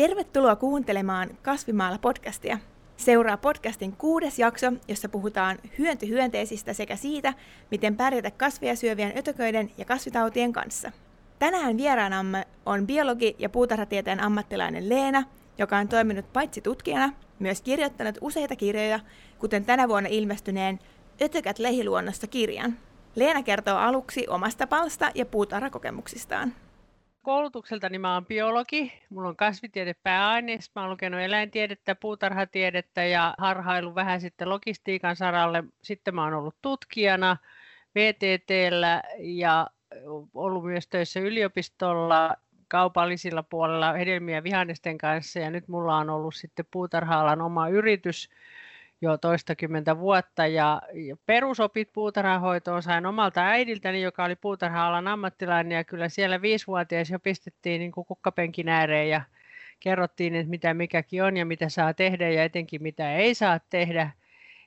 Tervetuloa kuuntelemaan Kasvimaalla podcastia. Seuraa podcastin kuudes jakso, jossa puhutaan hyöntyhyönteisistä sekä siitä, miten pärjätä kasvia syövien ötököiden ja kasvitautien kanssa. Tänään vieraanamme on biologi- ja puutarhatieteen ammattilainen Leena, joka on toiminut paitsi tutkijana, myös kirjoittanut useita kirjoja, kuten tänä vuonna ilmestyneen Ötökät lehiluonnosta kirjan. Leena kertoo aluksi omasta palsta ja puutarhakokemuksistaan. Koulutukseltani mä oon biologi, mulla on kasvitiede pääaine, mä oon lukenut eläintiedettä, puutarhatiedettä ja harhailu vähän sitten logistiikan saralle. Sitten mä oon ollut tutkijana VTTllä ja ollut myös töissä yliopistolla kaupallisilla puolella hedelmiä vihannesten kanssa. Ja nyt mulla on ollut sitten puutarha-alan oma yritys jo toistakymmentä vuotta ja, ja perusopit puutarhahoitoon sain omalta äidiltäni, joka oli puutarha-alan ammattilainen ja kyllä siellä viisivuotias jo pistettiin niin kuin kukkapenkin ääreen ja kerrottiin, että mitä mikäkin on ja mitä saa tehdä ja etenkin mitä ei saa tehdä.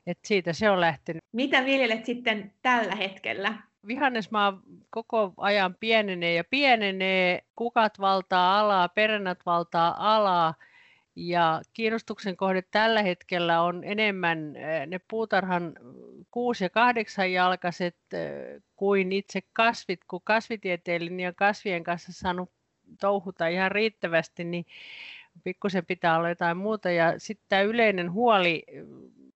Et siitä se on lähtenyt. Mitä viljelet sitten tällä hetkellä? Vihannesmaa koko ajan pienenee ja pienenee, kukat valtaa alaa, perennät valtaa alaa ja kiinnostuksen kohde tällä hetkellä on enemmän eh, ne puutarhan 6- ja 8 jalkaiset eh, kuin itse kasvit, kun kasvitieteellinen ja kasvien kanssa saanut touhuta ihan riittävästi, niin pikkusen pitää olla jotain muuta. Ja sitten tämä yleinen huoli eh,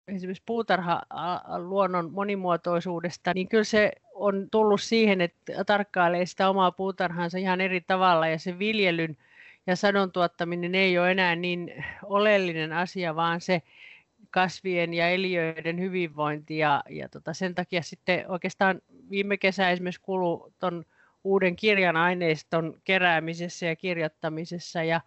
esimerkiksi puutarhaluonnon monimuotoisuudesta, niin kyllä se on tullut siihen, että tarkkailee sitä omaa puutarhansa ihan eri tavalla ja se viljelyn ja sadon tuottaminen ei ole enää niin oleellinen asia, vaan se kasvien ja eliöiden hyvinvointi. Ja, ja tota, sen takia sitten oikeastaan viime kesä esimerkiksi kulu tuon uuden kirjan aineiston keräämisessä ja kirjoittamisessa. Ja,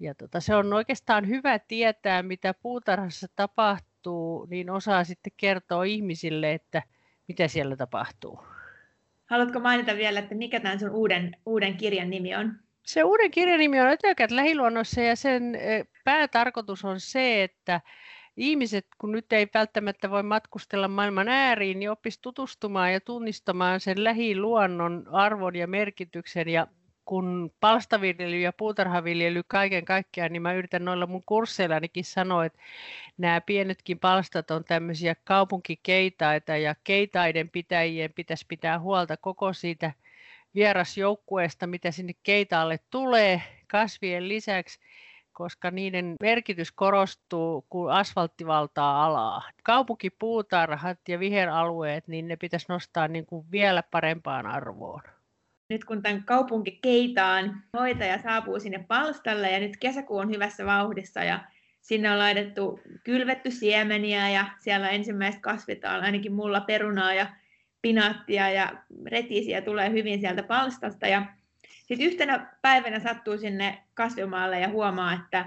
ja tota, se on oikeastaan hyvä tietää, mitä puutarhassa tapahtuu, niin osaa sitten kertoa ihmisille, että mitä siellä tapahtuu. Haluatko mainita vielä, että mikä tämän sun uuden, uuden kirjan nimi on? Se uuden kirjan nimi on Ötökät lähiluonnossa ja sen päätarkoitus on se, että ihmiset, kun nyt ei välttämättä voi matkustella maailman ääriin, niin oppisi tutustumaan ja tunnistamaan sen lähiluonnon arvon ja merkityksen. Ja kun palstaviljely ja puutarhaviljely kaiken kaikkiaan, niin mä yritän noilla mun kursseillanikin sanoa, että nämä pienetkin palstat on tämmöisiä kaupunkikeitaita ja keitaiden pitäjien pitäisi pitää huolta koko siitä vierasjoukkueesta, mitä sinne keitaalle tulee kasvien lisäksi, koska niiden merkitys korostuu, kun asfaltti valtaa alaa. Kaupunkipuutarhat ja viheralueet, niin ne pitäisi nostaa niin kuin vielä parempaan arvoon. Nyt kun tämän kaupunkikeitaan hoitaja saapuu sinne palstalle ja nyt kesäkuu on hyvässä vauhdissa ja sinne on laitettu kylvetty siemeniä ja siellä ensimmäiset kasvit on ainakin mulla perunaa ja pinaattia ja retisiä tulee hyvin sieltä palstasta. Ja sitten yhtenä päivänä sattuu sinne kasvimaalle ja huomaa, että,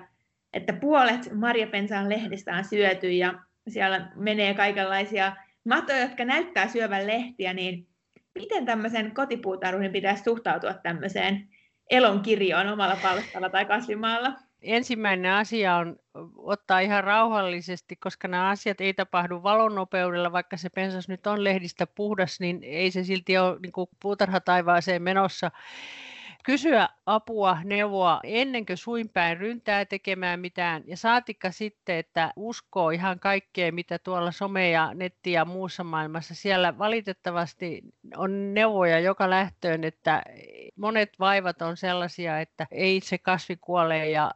että puolet marjapensaan lehdistä on syöty ja siellä menee kaikenlaisia matoja, jotka näyttää syövän lehtiä, niin miten tämmöisen kotipuutarhurin pitäisi suhtautua tämmöiseen elonkirjoon omalla palstalla tai kasvimaalla? Ensimmäinen asia on ottaa ihan rauhallisesti, koska nämä asiat ei tapahdu valonnopeudella, vaikka se pensas nyt on lehdistä puhdas, niin ei se silti ole niin puutarhataivaaseen menossa kysyä apua, neuvoa ennen kuin suinpäin ryntää tekemään mitään ja saatikka sitten, että uskoo ihan kaikkea, mitä tuolla some ja netti ja muussa maailmassa. Siellä valitettavasti on neuvoja joka lähtöön, että monet vaivat on sellaisia, että ei se kasvi kuole ja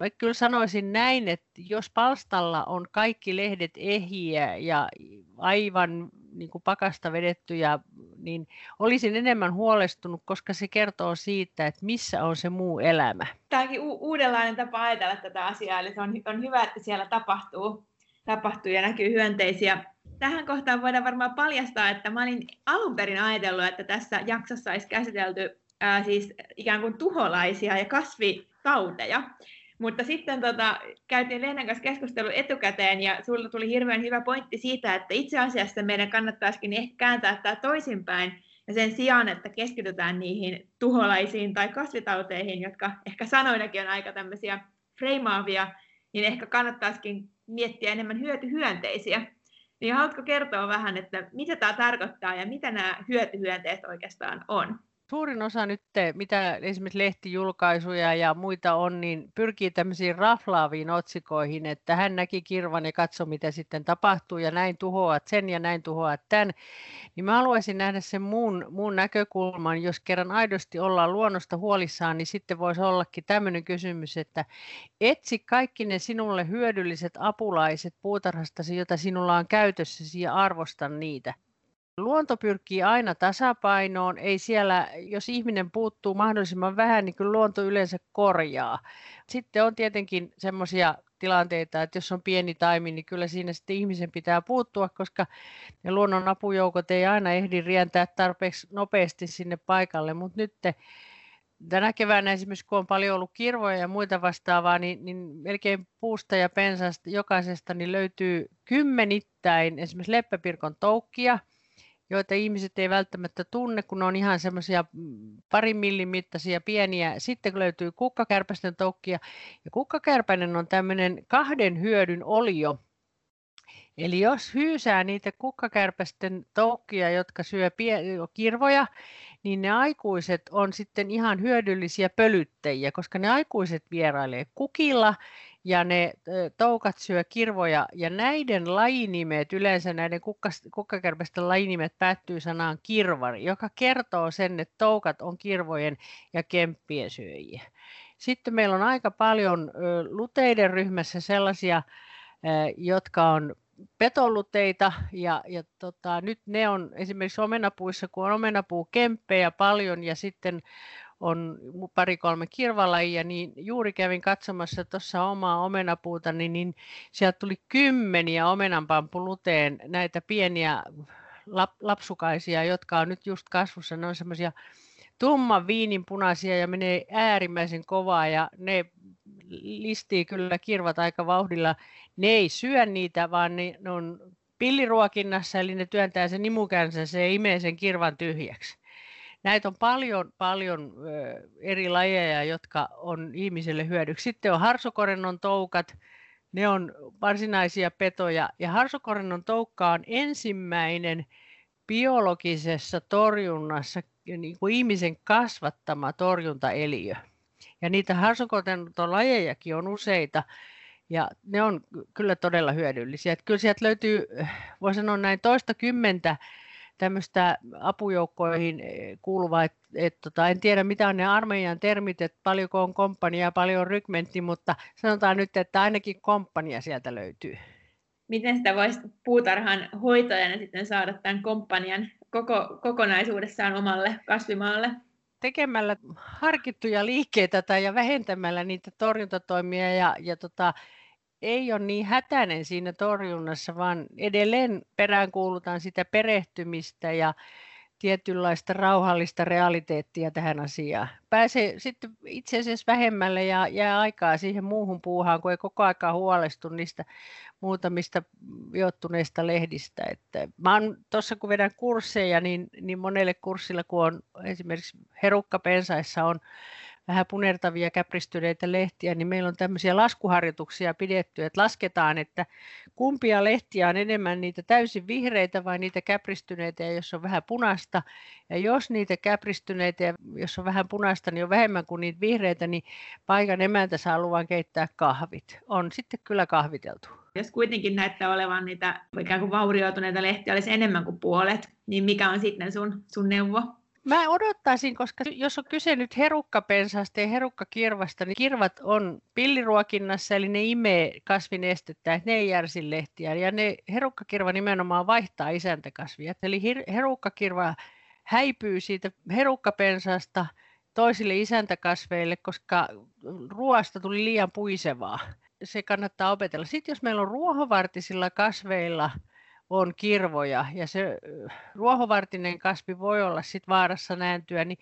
mä kyllä sanoisin näin, että jos palstalla on kaikki lehdet ehjiä ja aivan niin kuin pakasta vedettyjä, niin olisin enemmän huolestunut, koska se kertoo siitä, että missä on se muu elämä. Tämä onkin u- uudenlainen tapa ajatella tätä asiaa, eli se on, on hyvä, että siellä tapahtuu, tapahtuu ja näkyy hyönteisiä. Tähän kohtaan voidaan varmaan paljastaa, että mä olin alun perin ajatellut, että tässä jaksossa olisi käsitelty ää, siis ikään kuin tuholaisia ja kasvitauteja. Mutta sitten tota, käytiin Lehden kanssa keskustelu etukäteen ja sulla tuli hirveän hyvä pointti siitä, että itse asiassa meidän kannattaisikin ehkä kääntää tämä toisinpäin ja sen sijaan, että keskitytään niihin tuholaisiin tai kasvitauteihin, jotka ehkä sanoinakin on aika tämmöisiä freimaavia, niin ehkä kannattaisikin miettiä enemmän hyötyhyönteisiä. Niin haluatko kertoa vähän, että mitä tämä tarkoittaa ja mitä nämä hyötyhyönteiset oikeastaan on? Suurin osa nyt, mitä esimerkiksi lehtijulkaisuja ja muita on, niin pyrkii tämmöisiin raflaaviin otsikoihin, että hän näki kirvan ja katso, mitä sitten tapahtuu ja näin tuhoat sen ja näin tuhoat tämän. Niin mä haluaisin nähdä sen muun, muun näkökulman, jos kerran aidosti ollaan luonnosta huolissaan, niin sitten voisi ollakin tämmöinen kysymys, että etsi kaikki ne sinulle hyödylliset apulaiset puutarhastasi, joita sinulla on käytössäsi ja arvosta niitä. Luonto pyrkii aina tasapainoon, ei siellä, jos ihminen puuttuu mahdollisimman vähän, niin kyllä luonto yleensä korjaa. Sitten on tietenkin semmoisia tilanteita, että jos on pieni taimi, niin kyllä siinä sitten ihmisen pitää puuttua, koska ne luonnon apujoukot ei aina ehdi rientää tarpeeksi nopeasti sinne paikalle, mutta nyt tänä keväänä esimerkiksi kun on paljon ollut kirvoja ja muita vastaavaa, niin, niin melkein puusta ja pensasta jokaisesta niin löytyy kymmenittäin esimerkiksi leppäpirkon toukkia, joita ihmiset ei välttämättä tunne, kun ne on ihan semmoisia mm, parin millin mittaisia pieniä. Sitten löytyy kukkakärpästen toukkia. Ja kukkakärpäinen on tämmöinen kahden hyödyn olio. Eli jos hyysää niitä kukkakärpästen toukkia, jotka syö kirvoja, niin ne aikuiset on sitten ihan hyödyllisiä pölyttäjiä, koska ne aikuiset vierailee kukilla ja ne toukat syö kirvoja ja näiden lajinimet, yleensä näiden kukkakärpästen lajinimet päättyy sanaan kirvari, joka kertoo sen, että toukat on kirvojen ja kemppien syöjiä. Sitten meillä on aika paljon luteiden ryhmässä sellaisia, jotka on petoluteita ja, ja tota, nyt ne on esimerkiksi omenapuissa, kun on omenapuukemppejä paljon ja sitten on pari-kolme kirvalajia, niin juuri kävin katsomassa tuossa omaa omenapuuta, niin, niin sieltä tuli kymmeniä omenanpampuluteen näitä pieniä lap, lapsukaisia, jotka on nyt just kasvussa. Ne on semmoisia tumman viininpunaisia ja menee äärimmäisen kovaa ja ne listii kyllä kirvat aika vauhdilla. Ne ei syö niitä, vaan ne, ne on pilliruokinnassa, eli ne työntää sen imukänsä, se imee sen kirvan tyhjäksi. Näitä on paljon, paljon eri lajeja, jotka on ihmiselle hyödyksi. Sitten on harsokorennon toukat, ne on varsinaisia petoja. Ja harsokorennon toukka on ensimmäinen biologisessa torjunnassa niin kuin ihmisen kasvattama torjuntaeliö. Ja niitä harsokorennon lajejakin on useita. Ja ne on kyllä todella hyödyllisiä. Että kyllä sieltä löytyy, voi sanoa näin, toista kymmentä tämmöistä apujoukkoihin eh, kuuluvaa, että et, tota, en tiedä mitä on ne armeijan termit, että paljonko on komppania ja paljon on rykmentti, mutta sanotaan nyt, että ainakin komppania sieltä löytyy. Miten sitä voisi puutarhan hoitajana sitten saada tämän komppanian koko, kokonaisuudessaan omalle kasvimaalle? Tekemällä harkittuja liikkeitä tai ja vähentämällä niitä torjuntatoimia ja, ja tota, ei ole niin hätäinen siinä torjunnassa, vaan edelleen peräänkuulutaan sitä perehtymistä ja tietynlaista rauhallista realiteettia tähän asiaan. Pääsee sitten itse asiassa vähemmälle ja jää aikaa siihen muuhun puuhaan, kun ei koko aika huolestu niistä muutamista viottuneista lehdistä. Että mä oon tuossa kun vedän kursseja, niin, niin monelle kurssilla, kun on esimerkiksi herukkapensaissa on vähän punertavia käpristyneitä lehtiä, niin meillä on tämmöisiä laskuharjoituksia pidetty, että lasketaan, että kumpia lehtiä on enemmän niitä täysin vihreitä vai niitä käpristyneitä, jos on vähän punasta. Ja jos niitä käpristyneitä ja jos on vähän punaista, niin on vähemmän kuin niitä vihreitä, niin paikan emäntä saa luvan keittää kahvit. On sitten kyllä kahviteltu. Jos kuitenkin näyttää olevan niitä ikään kuin vaurioituneita lehtiä olisi enemmän kuin puolet, niin mikä on sitten sun, sun neuvo? Mä odottaisin, koska jos on kyse nyt herukkapensasta ja herukkakirvasta, niin kirvat on pilliruokinnassa, eli ne imee kasvinestettä, että ne ei järsi lehtiä. Ja ne herukkakirva nimenomaan vaihtaa isäntäkasvia. Eli herukkakirva häipyy siitä herukkapensasta toisille isäntäkasveille, koska ruoasta tuli liian puisevaa. Se kannattaa opetella. Sitten jos meillä on ruohovartisilla kasveilla – on kirvoja ja se ruohovartinen kasvi voi olla sit vaarassa nääntyä, niin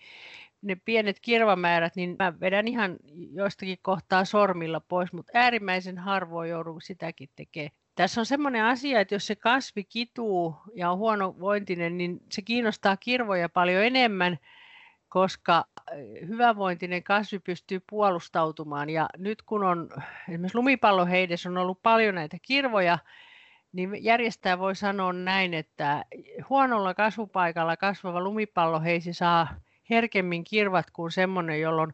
ne pienet kirvamäärät, niin mä vedän ihan joistakin kohtaa sormilla pois, mutta äärimmäisen harvoin joudun sitäkin tekemään. Tässä on semmoinen asia, että jos se kasvi kituu ja on huonovointinen, niin se kiinnostaa kirvoja paljon enemmän, koska hyvävointinen kasvi pystyy puolustautumaan. Ja nyt kun on esimerkiksi lumipalloheidessä on ollut paljon näitä kirvoja, niin järjestäjä voi sanoa näin, että huonolla kasvupaikalla kasvava lumipalloheisi saa herkemmin kirvat kuin semmoinen, jolloin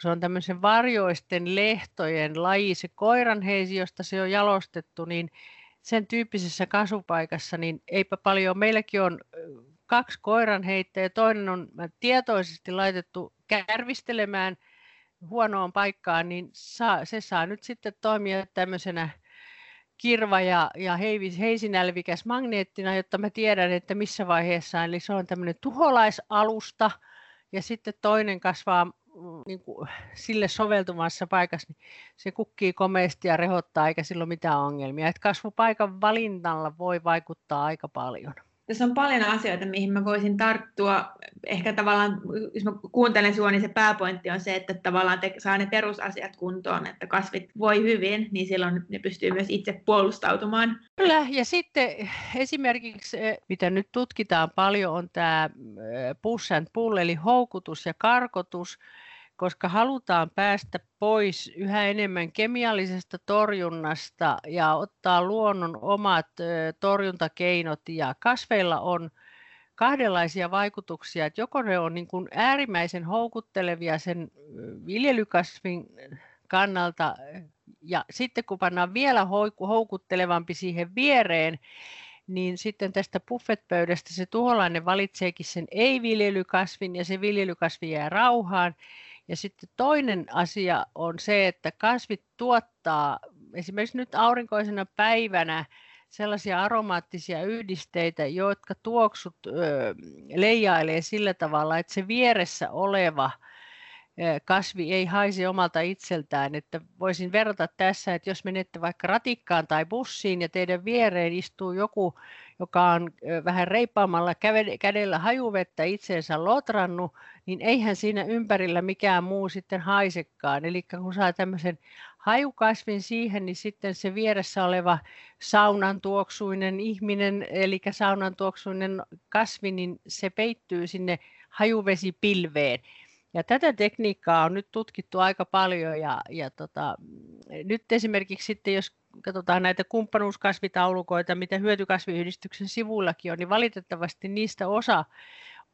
se on tämmöisen varjoisten lehtojen laji, se koiranheisi, josta se on jalostettu, niin sen tyyppisessä kasvupaikassa, niin eipä paljon. Meilläkin on kaksi koiranheittäjä, toinen on tietoisesti laitettu kärvistelemään huonoon paikkaan, niin saa, se saa nyt sitten toimia tämmöisenä kirva ja, ja heisinälvikäs magneettina, jotta mä tiedän, että missä vaiheessa. Eli se on tämmöinen tuholaisalusta ja sitten toinen kasvaa mm, niin kuin, sille soveltumassa paikassa, niin se kukkii komeasti ja rehottaa eikä sillä ole mitään ongelmia. Et kasvupaikan valinnalla voi vaikuttaa aika paljon tässä on paljon asioita, mihin mä voisin tarttua. Ehkä tavallaan, jos mä kuuntelen sinua, niin se pääpointti on se, että tavallaan te, saa ne perusasiat kuntoon, että kasvit voi hyvin, niin silloin ne pystyy myös itse puolustautumaan. Kyllä, ja sitten esimerkiksi, eh, mitä nyt tutkitaan paljon, on tämä eh, push and pull, eli houkutus ja karkotus koska halutaan päästä pois yhä enemmän kemiallisesta torjunnasta ja ottaa luonnon omat torjuntakeinot. Ja kasveilla on kahdenlaisia vaikutuksia, että joko ne on niin kuin äärimmäisen houkuttelevia sen viljelykasvin kannalta, ja sitten kun pannaan vielä houkuttelevampi siihen viereen, niin sitten tästä buffetpöydästä se tuholainen valitseekin sen ei-viljelykasvin ja se viljelykasvi jää rauhaan. Ja sitten toinen asia on se, että kasvit tuottaa esimerkiksi nyt aurinkoisena päivänä sellaisia aromaattisia yhdisteitä, jotka tuoksut ö, leijailee sillä tavalla, että se vieressä oleva kasvi ei haisi omalta itseltään. Että voisin verrata tässä, että jos menette vaikka ratikkaan tai bussiin ja teidän viereen istuu joku, joka on vähän reippaammalla kädellä hajuvettä itseensä lotrannut, niin eihän siinä ympärillä mikään muu sitten haisekaan. Eli kun saa tämmöisen hajukasvin siihen, niin sitten se vieressä oleva saunan tuoksuinen ihminen, eli saunan tuoksuinen kasvi, niin se peittyy sinne hajuvesipilveen. Ja tätä tekniikkaa on nyt tutkittu aika paljon ja, ja tota, nyt esimerkiksi sitten, jos katsotaan näitä kumppanuuskasvitaulukoita, mitä hyötykasviyhdistyksen sivuillakin on, niin valitettavasti niistä osa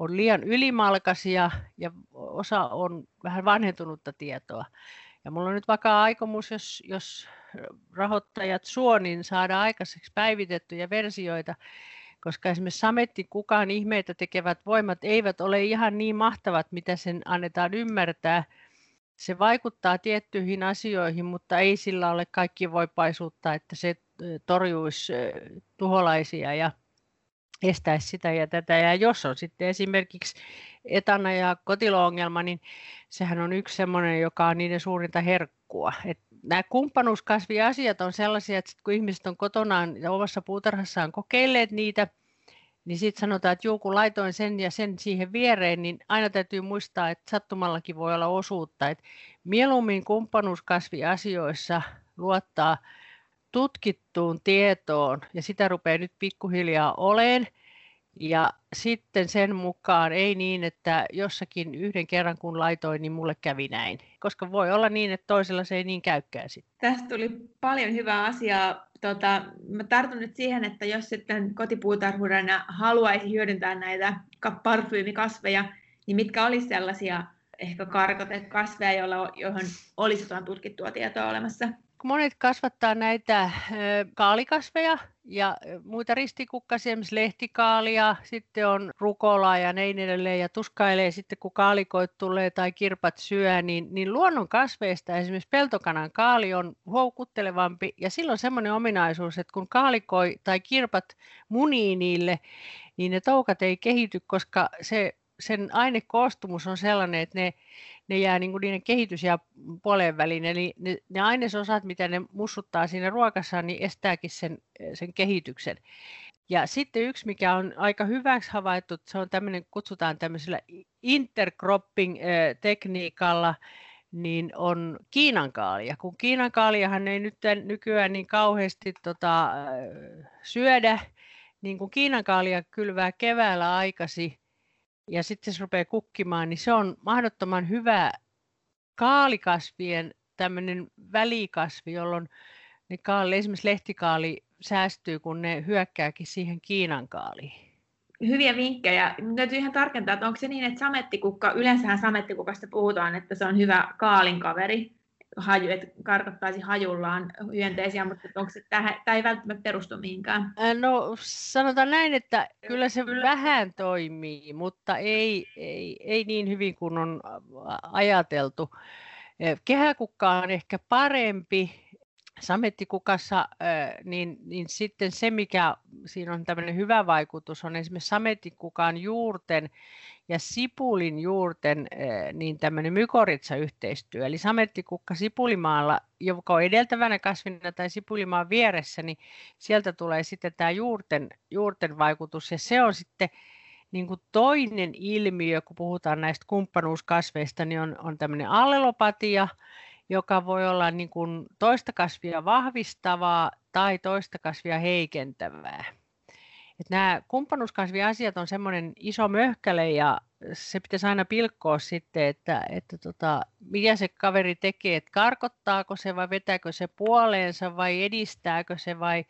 on liian ylimalkaisia ja osa on vähän vanhentunutta tietoa. Ja mulla on nyt vakaa aikomus, jos, jos rahoittajat suo, niin saada aikaiseksi päivitettyjä versioita, koska esimerkiksi sametti kukaan ihmeitä tekevät voimat eivät ole ihan niin mahtavat, mitä sen annetaan ymmärtää. Se vaikuttaa tiettyihin asioihin, mutta ei sillä ole kaikki voipaisuutta, että se torjuisi tuholaisia ja estäisi sitä ja tätä. Ja jos on sitten esimerkiksi etana ja kotilo-ongelma, niin sehän on yksi sellainen, joka on niiden suurinta herkkua. Et nämä kumppanuuskasviasiat on sellaisia, että kun ihmiset on kotonaan ja omassa puutarhassaan kokeilleet niitä, niin sitten sanotaan, että joku laitoin sen ja sen siihen viereen, niin aina täytyy muistaa, että sattumallakin voi olla osuutta. Et mieluummin kumppanuuskasviasioissa luottaa tutkittuun tietoon, ja sitä rupeaa nyt pikkuhiljaa oleen, ja sitten sen mukaan ei niin, että jossakin yhden kerran kun laitoin, niin mulle kävi näin. Koska voi olla niin, että toisella se ei niin käykään sitten. Tästä tuli paljon hyvää asiaa. Tota, mä tartun nyt siihen, että jos sitten kotipuutarhurana haluaisi hyödyntää näitä parfyymikasveja, niin mitkä olisi sellaisia ehkä karkotekasveja, joilla, johon olisi jotain tutkittua tietoa olemassa? Monet kasvattaa näitä kaalikasveja ja muita ristikukkasia, esimerkiksi lehtikaalia, sitten on rukolaa ja niin edelleen, ja tuskailee sitten, kun kaalikoit tulee tai kirpat syö, niin, niin luonnon kasveista esimerkiksi peltokanan kaali on houkuttelevampi, ja silloin semmoinen ominaisuus, että kun kaalikoi tai kirpat munii niille, niin ne toukat ei kehity, koska se sen ainekoostumus on sellainen, että ne, ne jää niin kuin niiden kehitys jää puoleen väliin. Eli ne, ne ainesosat, mitä ne mussuttaa siinä ruokassa, niin estääkin sen, sen kehityksen. Ja sitten yksi, mikä on aika hyväksi havaittu, se on tämmöinen, kutsutaan tämmöisellä intercropping-tekniikalla, niin on kiinankaalia. Kun kiinankaaliahan ei nyt nykyään niin kauheasti tota, syödä, niin kun kiinankaalia kylvää keväällä aikasi, ja sitten se rupeaa kukkimaan, niin se on mahdottoman hyvä kaalikasvien tämmöinen välikasvi, jolloin ne kaali, esimerkiksi lehtikaali säästyy, kun ne hyökkääkin siihen Kiinan kaaliin. hyviä vinkkejä. Täytyy ihan tarkentaa, että onko se niin, että samettikukka, yleensähän samettikukasta puhutaan, että se on hyvä kaalinkaveri, haju, että karkottaisi hajullaan hyönteisiä, mutta onko se, tämä, ei välttämättä perustu mihinkään? No sanotaan näin, että kyllä se vähän toimii, mutta ei, ei, ei niin hyvin kuin on ajateltu. Kehäkukka on ehkä parempi, samettikukassa, niin, niin sitten se, mikä siinä on tämmöinen hyvä vaikutus, on esimerkiksi samettikukan juurten ja sipulin juurten niin tämmöinen mykoritsa-yhteistyö. Eli samettikukka sipulimaalla, joka on edeltävänä kasvina tai sipulimaan vieressä, niin sieltä tulee sitten tämä juurten, juurten vaikutus ja se on sitten niin kuin toinen ilmiö, kun puhutaan näistä kumppanuuskasveista, niin on, on tämmöinen allelopatia, joka voi olla niin kuin toista kasvia vahvistavaa tai toista kasvia heikentävää. Et nämä kumppanuuskasviasiat on semmoinen iso möhkäle ja se pitäisi aina pilkkoa sitten, että, että tota, mitä se kaveri tekee, että karkottaako se vai vetääkö se puoleensa vai edistääkö se vai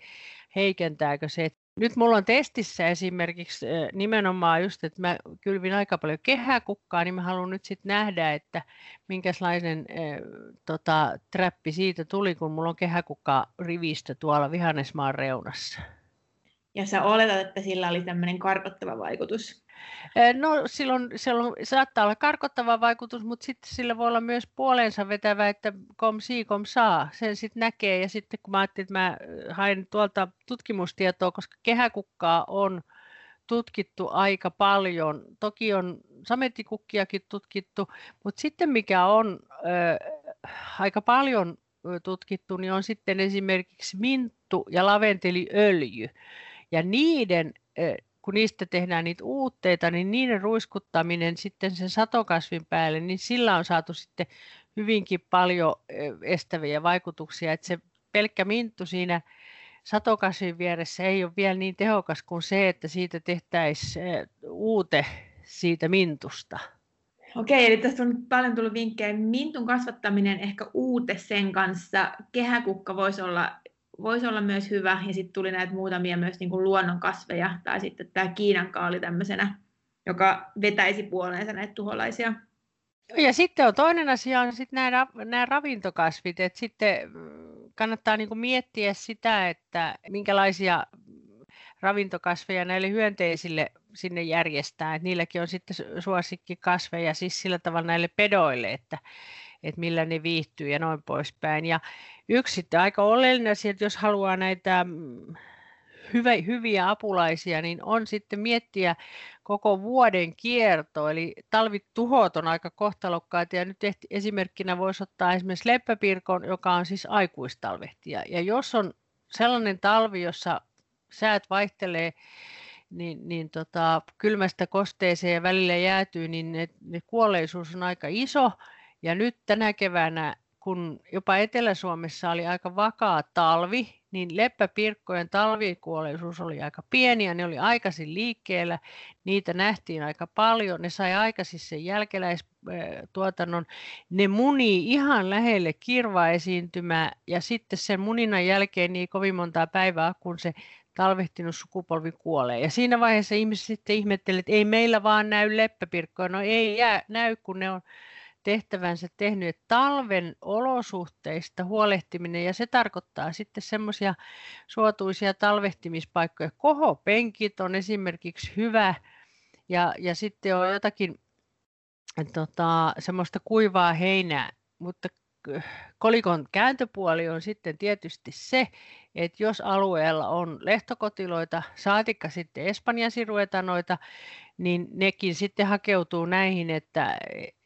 heikentääkö se. Et nyt mulla on testissä esimerkiksi nimenomaan just, että mä kylvin aika paljon kehäkukkaa, niin mä haluan nyt sitten nähdä, että minkälainen äh, tota, trappi siitä tuli, kun mulla on kehäkukka rivistä tuolla vihannesmaan reunassa. Ja sä oletat, että sillä oli tämmöinen karkottava vaikutus? No silloin, silloin saattaa olla karkottava vaikutus, mutta sitten sillä voi olla myös puoleensa vetävä, että kom si kom saa. Sen sitten näkee ja sitten kun mä ajattelin, että mä hain tuolta tutkimustietoa, koska kehäkukkaa on tutkittu aika paljon. Toki on samettikukkiakin tutkittu, mutta sitten mikä on äh, aika paljon tutkittu, niin on sitten esimerkiksi minttu ja laventeliöljy. Ja niiden kun niistä tehdään niitä uutteita, niin niiden ruiskuttaminen sitten sen satokasvin päälle, niin sillä on saatu sitten hyvinkin paljon estäviä vaikutuksia, että se pelkkä minttu siinä satokasvin vieressä ei ole vielä niin tehokas kuin se, että siitä tehtäisiin uute siitä mintusta. Okei, eli tässä on paljon tullut vinkkejä. Mintun kasvattaminen ehkä uute sen kanssa. Kehäkukka voisi olla voisi olla myös hyvä. Ja sitten tuli näitä muutamia myös niin kuin luonnonkasveja, tai sitten tämä Kiinan kaali tämmöisenä, joka vetäisi puoleensa näitä tuholaisia. Ja sitten on toinen asia on sitten nämä, nämä ravintokasvit, että sitten kannattaa niin kuin miettiä sitä, että minkälaisia ravintokasveja näille hyönteisille sinne järjestää. Että niilläkin on sitten suosikkikasveja siis sillä tavalla näille pedoille, että, että millä ne viihtyy ja noin poispäin. Ja yksi sitten aika oleellinen asia, että jos haluaa näitä mm, hyvä, hyviä apulaisia, niin on sitten miettiä koko vuoden kierto, eli talvituhot on aika kohtalokkaita, ja nyt esimerkkinä voisi ottaa esimerkiksi leppäpirkon, joka on siis aikuistalvehtija, ja jos on sellainen talvi, jossa säät vaihtelee, niin, niin tota, kylmästä kosteeseen ja välillä jäätyy, niin ne, ne kuolleisuus on aika iso, ja nyt tänä keväänä, kun jopa Etelä-Suomessa oli aika vakaa talvi, niin leppäpirkkojen talvikuolleisuus oli aika pieni ja ne oli aikaisin liikkeellä. Niitä nähtiin aika paljon. Ne sai aikaisin sen jälkeläistuotannon. Ne munii ihan lähelle kirvaesiintymää ja sitten sen muninan jälkeen niin kovin montaa päivää, kun se talvehtinut sukupolvi kuolee. Ja siinä vaiheessa ihmiset sitten ihmettelivät, että ei meillä vaan näy leppäpirkkoja. No ei jää, näy, kun ne on tehtävänsä tehnyt, että talven olosuhteista huolehtiminen, ja se tarkoittaa sitten semmoisia suotuisia talvehtimispaikkoja. Kohopenkit on esimerkiksi hyvä, ja, ja sitten on jotakin tota, semmoista kuivaa heinää, mutta kolikon kääntöpuoli on sitten tietysti se, että jos alueella on lehtokotiloita, saatikka sitten Espanjan siruetanoita, niin nekin sitten hakeutuu näihin, että,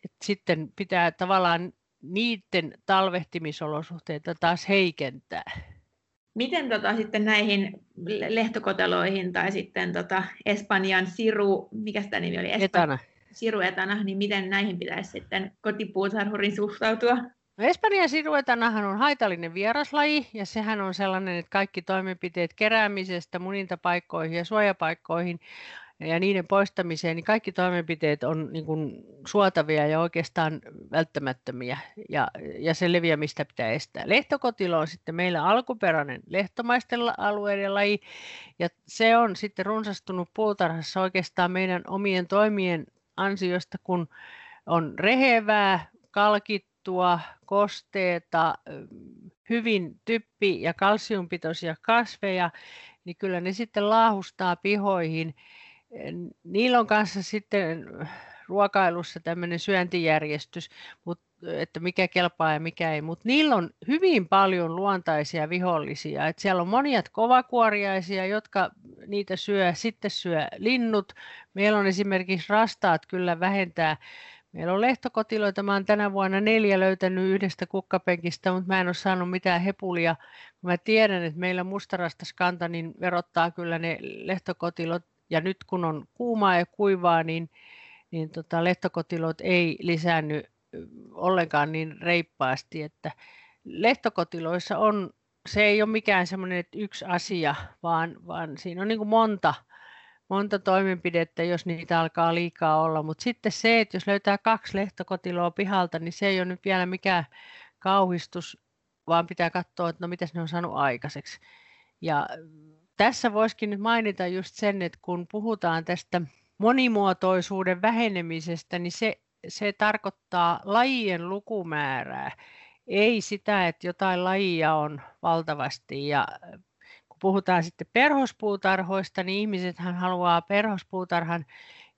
että sitten pitää tavallaan niiden talvehtimisolosuhteita taas heikentää. Miten tota, sitten näihin lehtokoteloihin tai sitten tota Espanjan siru, mikä sitä nimi oli? Espan... Etana. Siruetana, niin miten näihin pitäisi sitten kotipuutarhurin suhtautua? No Espanjan siruetanahan on haitallinen vieraslaji ja sehän on sellainen, että kaikki toimenpiteet keräämisestä munintapaikkoihin ja suojapaikkoihin ja niiden poistamiseen, niin kaikki toimenpiteet on niin kuin suotavia ja oikeastaan välttämättömiä ja, ja se leviämistä pitää estää. Lehtokotilo on sitten meillä alkuperäinen lehtomaisten alueiden laji ja se on sitten runsastunut puutarhassa oikeastaan meidän omien toimien ansiosta, kun on rehevää, kalkittua, kosteeta, hyvin typpi- ja kalsiumpitoisia kasveja, niin kyllä ne sitten laahustaa pihoihin. Niillä on kanssa sitten ruokailussa tämmöinen syöntijärjestys, mutta että mikä kelpaa ja mikä ei, mutta niillä on hyvin paljon luontaisia vihollisia. Et siellä on monia kovakuoriaisia, jotka niitä syö, sitten syö linnut. Meillä on esimerkiksi rastaat kyllä vähentää Meillä on lehtokotiloita. Mä oon tänä vuonna neljä löytänyt yhdestä kukkapenkistä, mutta mä en ole saanut mitään hepulia. Mä tiedän, että meillä mustarastaskanta niin verottaa kyllä ne lehtokotilot. Ja nyt kun on kuumaa ja kuivaa, niin, niin tota, lehtokotilot ei lisäänny ollenkaan niin reippaasti. Että lehtokotiloissa on, se ei ole mikään semmoinen yksi asia, vaan, vaan siinä on niin kuin monta monta toimenpidettä, jos niitä alkaa liikaa olla. Mutta sitten se, että jos löytää kaksi lehtokotiloa pihalta, niin se ei ole nyt vielä mikään kauhistus, vaan pitää katsoa, että no miten ne on saanut aikaiseksi. Ja tässä voisikin nyt mainita just sen, että kun puhutaan tästä monimuotoisuuden vähenemisestä, niin se, se tarkoittaa lajien lukumäärää. Ei sitä, että jotain lajia on valtavasti ja kun puhutaan sitten perhospuutarhoista, niin ihmisethän haluaa perhospuutarhan,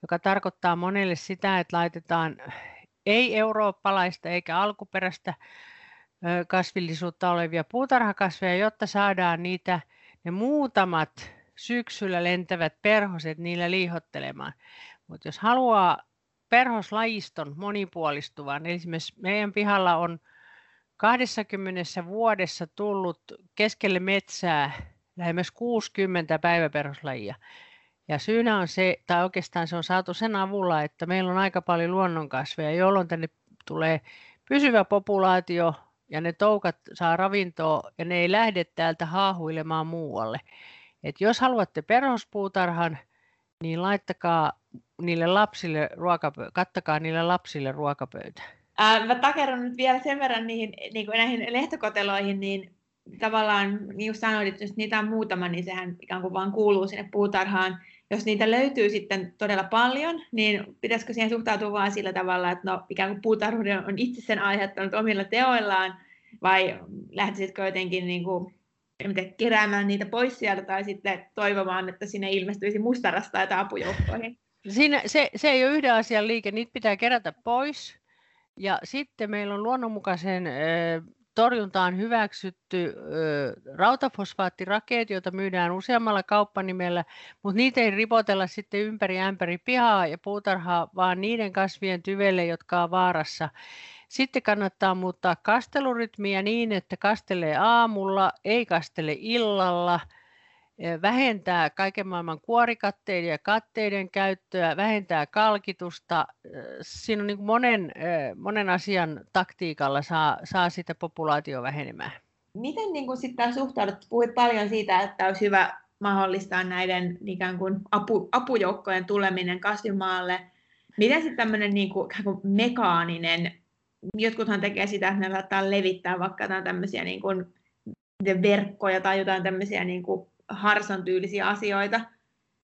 joka tarkoittaa monelle sitä, että laitetaan ei-eurooppalaista eikä alkuperäistä kasvillisuutta olevia puutarhakasveja, jotta saadaan niitä ne muutamat syksyllä lentävät perhoset niillä liihottelemaan. Mutta jos haluaa perhoslajiston monipuolistuvan, eli esimerkiksi meidän pihalla on 20 vuodessa tullut keskelle metsää lähemmäs 60 päiväperhoslajia. Ja syynä on se, tai oikeastaan se on saatu sen avulla, että meillä on aika paljon luonnonkasveja, jolloin tänne tulee pysyvä populaatio ja ne toukat saa ravintoa ja ne ei lähde täältä haahuilemaan muualle. Et jos haluatte perhospuutarhan, niin laittakaa niille lapsille ruokapö- kattakaa niille lapsille ruokapöytä. Ää, mä takerron nyt vielä sen verran niihin, niin kuin näihin lehtokoteloihin, niin tavallaan, niin kuin sanoit, että jos niitä on muutama, niin sehän ikään kuin vaan kuuluu sinne puutarhaan. Jos niitä löytyy sitten todella paljon, niin pitäisikö siihen suhtautua vain sillä tavalla, että no, ikään kuin puutarhuuden on itse sen aiheuttanut omilla teoillaan, vai lähtisitkö jotenkin niin kuin, miten, keräämään niitä pois sieltä, tai sitten toivomaan, että sinne ilmestyisi mustarasta tai apujoukkoihin? Siinä, se, se ei ole yhden asian liike, niitä pitää kerätä pois. Ja sitten meillä on luonnonmukaisen torjuntaan hyväksytty rautafosfaattirakeet, joita myydään useammalla kauppanimellä, mutta niitä ei ripotella sitten ympäri ämpäri pihaa ja puutarhaa, vaan niiden kasvien tyvelle, jotka on vaarassa. Sitten kannattaa muuttaa kastelurytmiä niin, että kastelee aamulla, ei kastele illalla – vähentää kaiken maailman kuorikatteiden ja katteiden käyttöä, vähentää kalkitusta. Siinä on niin monen, monen asian taktiikalla saa, saa sitä populaatio vähenemään. Miten niin sitten suhtaudut? Puhuit paljon siitä, että olisi hyvä mahdollistaa näiden ikään kuin apu, apujoukkojen tuleminen kasvimaalle. Miten sitten tämmöinen niin kuin, kuin mekaaninen, jotkuthan tekee sitä, että ne saattaa levittää vaikka jotain tämmöisiä niin kuin, verkkoja tai jotain tämmöisiä niin kuin harsan tyylisiä asioita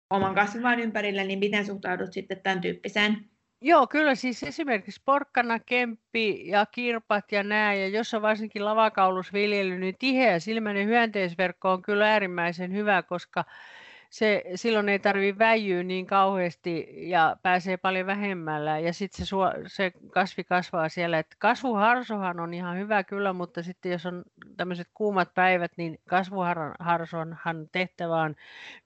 oman kasvimaan ympärillä, niin miten suhtaudut sitten tämän tyyppiseen? Joo, kyllä siis esimerkiksi porkkana, kemppi ja kirpat ja nämä, ja jos on varsinkin lavakaulusviljely, niin tiheä silmäinen hyönteisverkko on kyllä äärimmäisen hyvä, koska se, silloin ei tarvitse väijyä niin kauheasti ja pääsee paljon vähemmällä. Ja sitten se, se kasvi kasvaa siellä. Et kasvuharsohan on ihan hyvä kyllä, mutta sitten jos on tämmöiset kuumat päivät, niin kasvuharsonhan tehtävä on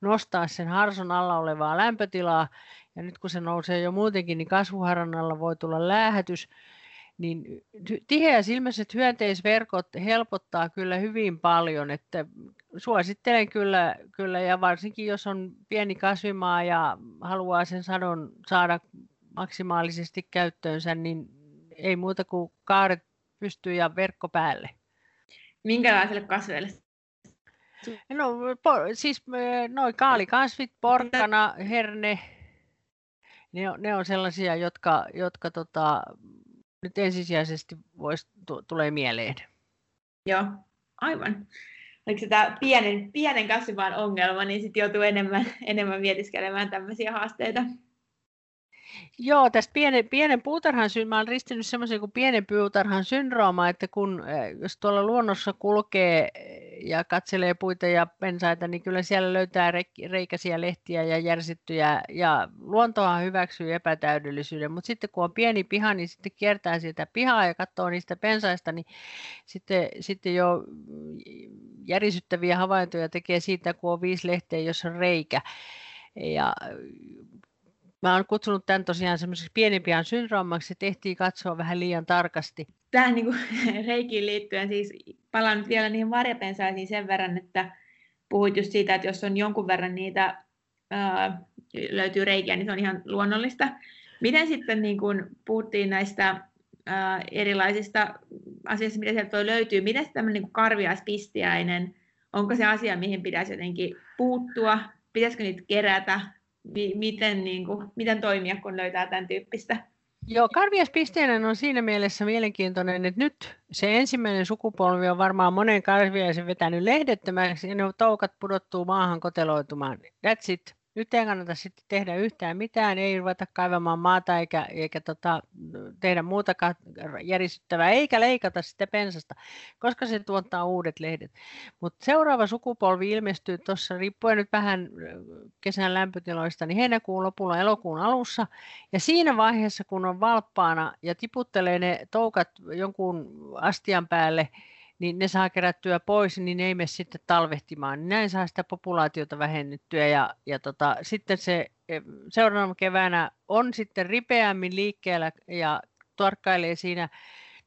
nostaa sen harson alla olevaa lämpötilaa. Ja nyt kun se nousee jo muutenkin, niin kasvuharran alla voi tulla läähätys niin tiheäsilmäiset hyönteisverkot helpottaa kyllä hyvin paljon, että suosittelen kyllä, kyllä ja varsinkin jos on pieni kasvimaa ja haluaa sen sadon saada maksimaalisesti käyttöönsä, niin ei muuta kuin kaaret pystyy ja verkko päälle. Minkälaiselle kasveille No, po, siis noin kaalikasvit, porkkana, herne, ne on, ne on sellaisia, jotka, jotka tota, nyt ensisijaisesti vois, t- tulee mieleen. Joo, aivan. Oliko se tämä pienen, pienen kasvimaan ongelma, niin sitten joutuu enemmän, enemmän mietiskelemään tämmöisiä haasteita. Joo, tästä pienen, pienen puutarhan mä olen ristinyt semmoisen kuin pienen puutarhan syndrooma, että kun eh, jos tuolla luonnossa kulkee ja katselee puita ja pensaita, niin kyllä siellä löytää reikäisiä lehtiä ja järsittyjä, ja luontohan hyväksyy epätäydellisyyden, mutta sitten kun on pieni piha, niin sitten kiertää sieltä pihaa ja katsoo niistä pensaista, niin sitten, sitten jo järisyttäviä havaintoja tekee siitä, kun on viisi lehteä, jos on reikä. Ja Mä oon kutsunut tämän tosiaan semmoiseksi pienimpiään syndroomaksi, tehtiin katsoa vähän liian tarkasti. Tähän niin kuin, reikiin liittyen siis palaan nyt vielä niihin marjapensaisiin sen verran, että puhuit just siitä, että jos on jonkun verran niitä ää, löytyy reikiä, niin se on ihan luonnollista. Miten sitten niin kun puhuttiin näistä ää, erilaisista asioista, mitä sieltä toi löytyy, miten tämmöinen niin karviaispistiäinen, onko se asia, mihin pitäisi jotenkin puuttua, pitäisikö niitä kerätä, miten, niin kuin, miten toimia, kun löytää tämän tyyppistä. Joo, karviaispisteinen on siinä mielessä mielenkiintoinen, että nyt se ensimmäinen sukupolvi on varmaan monen karviaisen vetänyt lehdettömäksi ja ne toukat pudottuu maahan koteloitumaan. That's it nyt ei kannata sitten tehdä yhtään mitään, ei ruveta kaivamaan maata eikä, eikä tota, tehdä muutakaan järisyttävää, eikä leikata sitä pensasta, koska se tuottaa uudet lehdet. Mutta seuraava sukupolvi ilmestyy tuossa, riippuen nyt vähän kesän lämpötiloista, niin heinäkuun lopulla, elokuun alussa. Ja siinä vaiheessa, kun on valppaana ja tiputtelee ne toukat jonkun astian päälle, niin ne saa kerättyä pois, niin ne ei mene sitten talvehtimaan. Niin näin saa sitä populaatiota vähennettyä ja, ja tota, sitten se e, seuraavana keväänä on sitten ripeämmin liikkeellä ja tarkkailee siinä,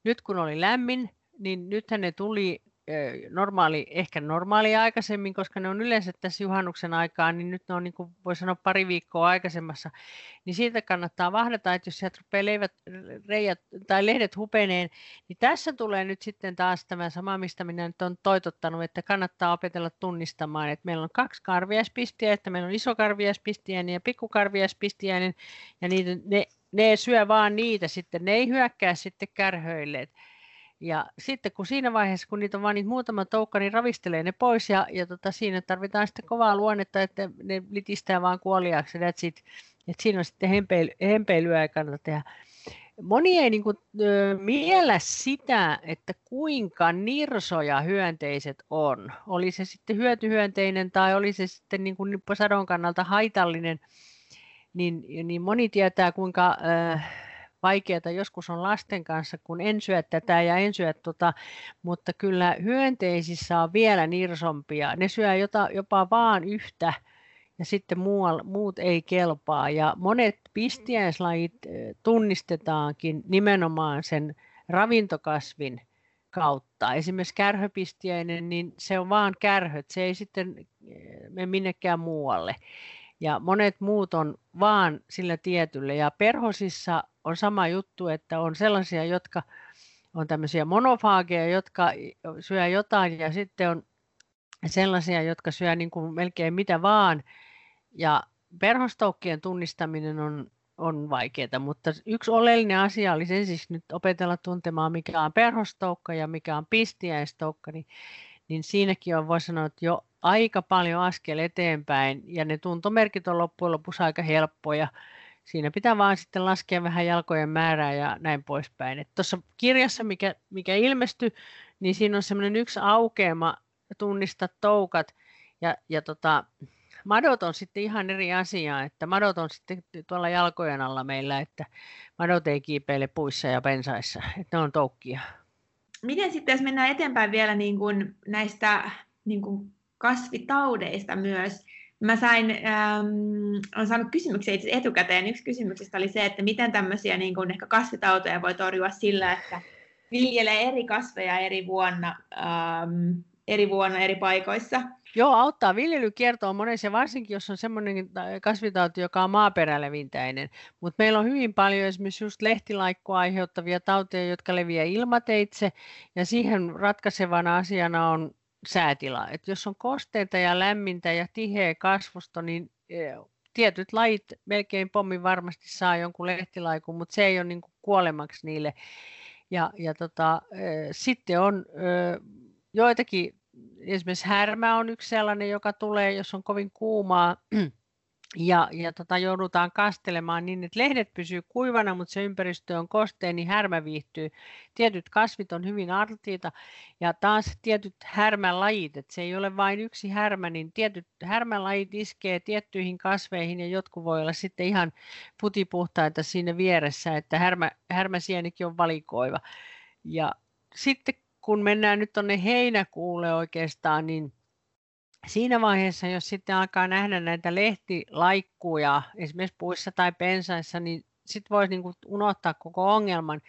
nyt kun oli lämmin, niin nythän ne tuli normaali, ehkä normaali aikaisemmin, koska ne on yleensä tässä juhannuksen aikaan, niin nyt ne on niin kuin voi sanoa pari viikkoa aikaisemmassa, niin siitä kannattaa vahdata, että jos sieltä rupeaa leivät, reijät, tai lehdet hupeneen, niin tässä tulee nyt sitten taas tämä sama, mistä minä nyt olen toitottanut, että kannattaa opetella tunnistamaan, että meillä on kaksi karviaispistiä, että meillä on iso karviaispistiäinen ja pikku karviaispistiäinen, ja niitä, ne, ne syö vaan niitä sitten, ne ei hyökkää sitten kärhöille, että ja sitten kun siinä vaiheessa, kun niitä on vain niitä muutama toukka, niin ravistelee ne pois ja, ja tota, siinä tarvitaan sitten kovaa luonnetta, että ne litistää vaan kuoliaaksi. That's it. Et siinä on sitten hempeily, hempeilyä ei kannata tehdä. Moni ei niin kuin, ö, miellä sitä, että kuinka nirsoja hyönteiset on. Oli se sitten hyötyhyönteinen tai oli se sitten niin kuin sadon kannalta haitallinen, niin, niin moni tietää kuinka... Ö, vaikeaa joskus on lasten kanssa, kun en syö tätä ja en syö tota, mutta kyllä hyönteisissä on vielä nirsompia. Ne syö jota, jopa vaan yhtä ja sitten muual, muut ei kelpaa. Ja monet pistiäislajit tunnistetaankin nimenomaan sen ravintokasvin kautta. Esimerkiksi kärhöpistiäinen, niin se on vaan kärhöt, se ei sitten mene minnekään muualle. Ja monet muut on vaan sillä tietyllä. Ja perhosissa on sama juttu, että on sellaisia, jotka on tämmöisiä monofaageja, jotka syö jotain ja sitten on sellaisia, jotka syö niin kuin melkein mitä vaan. Ja perhostoukkien tunnistaminen on, on vaikeaa, mutta yksi oleellinen asia olisi ensin nyt opetella tuntemaan, mikä on perhostoukka ja mikä on pistiäistoukka, niin, niin siinäkin on, voi sanoa, että jo aika paljon askel eteenpäin ja ne tuntomerkit on loppujen lopuksi aika helppoja siinä pitää vaan sitten laskea vähän jalkojen määrää ja näin poispäin. Tuossa kirjassa, mikä, mikä ilmestyi, niin siinä on semmoinen yksi aukeama, tunnista toukat, ja, ja tota, madot on sitten ihan eri asia, että madot on sitten tuolla jalkojen alla meillä, että madot ei kiipeile puissa ja pensaissa, että ne on toukkia. Miten sitten, jos mennään eteenpäin vielä niin kuin näistä niin kuin kasvitaudeista myös, Mä sain, ähm, olen saanut kysymyksiä itse etukäteen. Yksi kysymyksistä oli se, että miten tämmöisiä niin kuin ehkä kasvitautoja voi torjua sillä, että viljelee eri kasveja eri vuonna, ähm, eri vuonna eri paikoissa. Joo, auttaa. Viljelykierto on monessa, varsinkin jos on semmoinen kasvitauti, joka on maaperälevintäinen. Mutta meillä on hyvin paljon esimerkiksi just lehtilaikkoa aiheuttavia tauteja, jotka leviää ilmateitse. Ja siihen ratkaisevana asiana on säätila. Et jos on kosteita ja lämmintä ja tiheä kasvusto, niin eh, tietyt lajit melkein pommin varmasti saa jonkun lehtilaikun, mutta se ei ole niin kuolemaksi niille. Ja, ja tota, eh, sitten on eh, joitakin, esimerkiksi härmä on yksi sellainen, joka tulee, jos on kovin kuumaa, ja, ja tota, joudutaan kastelemaan niin, että lehdet pysyy kuivana, mutta se ympäristö on kosteen, niin härmä viihtyy. Tietyt kasvit on hyvin alttiita ja taas tietyt härmälajit, että se ei ole vain yksi härmä, niin tietyt härmälajit iskee tiettyihin kasveihin ja jotkut voi olla sitten ihan putipuhtaita siinä vieressä, että härmä, härmäsienikin on valikoiva. Ja sitten kun mennään nyt tuonne heinäkuulle oikeastaan, niin siinä vaiheessa, jos sitten alkaa nähdä näitä lehtilaikkuja esimerkiksi puissa tai pensaissa, niin sitten voisi niin unohtaa koko ongelman,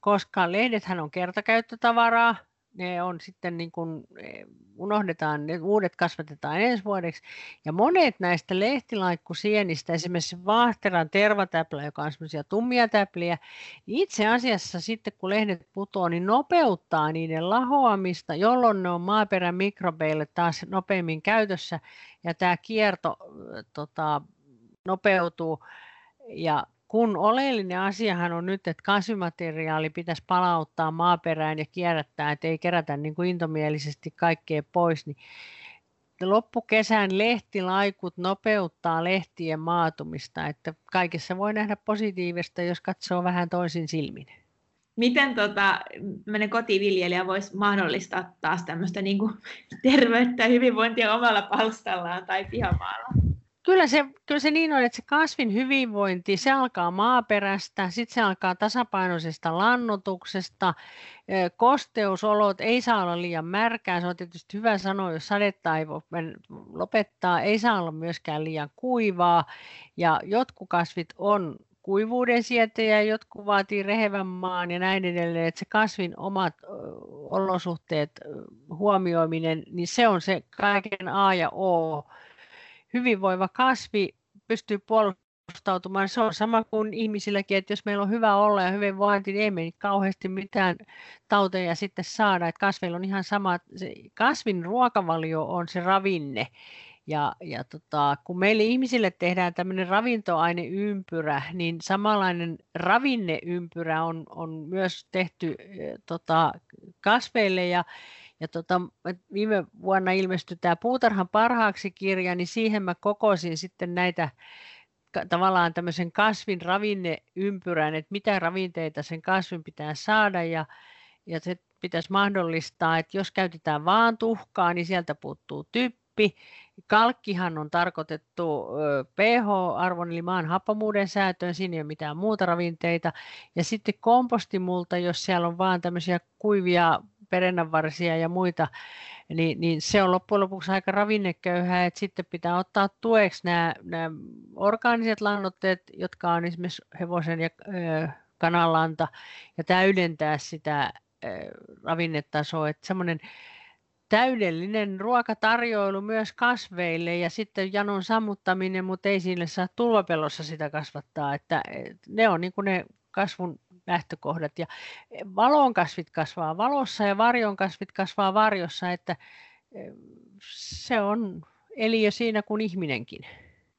koska lehdethän on kertakäyttötavaraa, ne on sitten niin kuin, eh, unohdetaan, ne uudet kasvatetaan ensi vuodeksi. Ja monet näistä lehtilaikkusienistä, esimerkiksi vaahteran tervatäplä, joka on semmoisia tummia täpliä, niin itse asiassa sitten kun lehdet putoo, niin nopeuttaa niiden lahoamista, jolloin ne on maaperän mikrobeille taas nopeammin käytössä ja tämä kierto tota, nopeutuu. Ja kun oleellinen asiahan on nyt, että kasvimateriaali pitäisi palauttaa maaperään ja kierrättää, että ei kerätä niin kuin intomielisesti kaikkea pois, niin loppukesän lehtilaikut nopeuttaa lehtien maatumista, että kaikessa voi nähdä positiivista, jos katsoo vähän toisin silmin. Miten tota, kotiviljelijä voisi mahdollistaa taas tämmöistä niin kuin, terveyttä ja hyvinvointia omalla palstallaan tai pihamaalla? Kyllä se, kyllä se niin on, että se kasvin hyvinvointi, se alkaa maaperästä, sitten se alkaa tasapainoisesta lannotuksesta, kosteusolot ei saa olla liian märkää, se on tietysti hyvä sanoa, jos sadetta ei voi lopettaa, ei saa olla myöskään liian kuivaa, ja jotkut kasvit on kuivuuden sietäjä, jotkut vaatii rehevän maan ja näin edelleen, että se kasvin omat olosuhteet huomioiminen, niin se on se kaiken A ja O hyvinvoiva kasvi pystyy puolustautumaan. Se on sama kuin ihmisilläkin, että jos meillä on hyvä olla ja hyvinvointi, niin ei me kauheasti mitään tauteja sitten saada. Että kasveilla on ihan sama, se kasvin ruokavalio on se ravinne. Ja, ja tota, kun meille ihmisille tehdään tämmöinen ravintoaineympyrä, niin samanlainen ravinneympyrä on, on myös tehty eh, tota, kasveille ja ja tota, viime vuonna ilmestyi tämä Puutarhan parhaaksi kirja, niin siihen mä kokosin sitten näitä tavallaan tämmöisen kasvin ravinneympyrän, että mitä ravinteita sen kasvin pitää saada ja, ja se pitäisi mahdollistaa, että jos käytetään vaan tuhkaa, niin sieltä puuttuu typpi. Kalkkihan on tarkoitettu pH-arvon eli maan happamuuden säätöön, siinä ei ole mitään muuta ravinteita. Ja sitten kompostimulta, jos siellä on vaan tämmöisiä kuivia perennanvarsia ja muita, niin, niin se on loppujen lopuksi aika ravinneköyhää, että sitten pitää ottaa tueksi nämä, nämä orgaaniset lannoitteet, jotka on esimerkiksi hevosen ja ö, kananlanta, ja täydentää sitä ö, ravinnetasoa, että semmoinen täydellinen ruokatarjoilu myös kasveille ja sitten janon sammuttaminen, mutta ei sille saa tulvapellossa sitä kasvattaa, että ne on niin kuin ne kasvun lähtökohdat. Ja valon kasvit kasvaa valossa ja varjon kasvit kasvaa varjossa, että eh, se on eliö siinä kuin ihminenkin.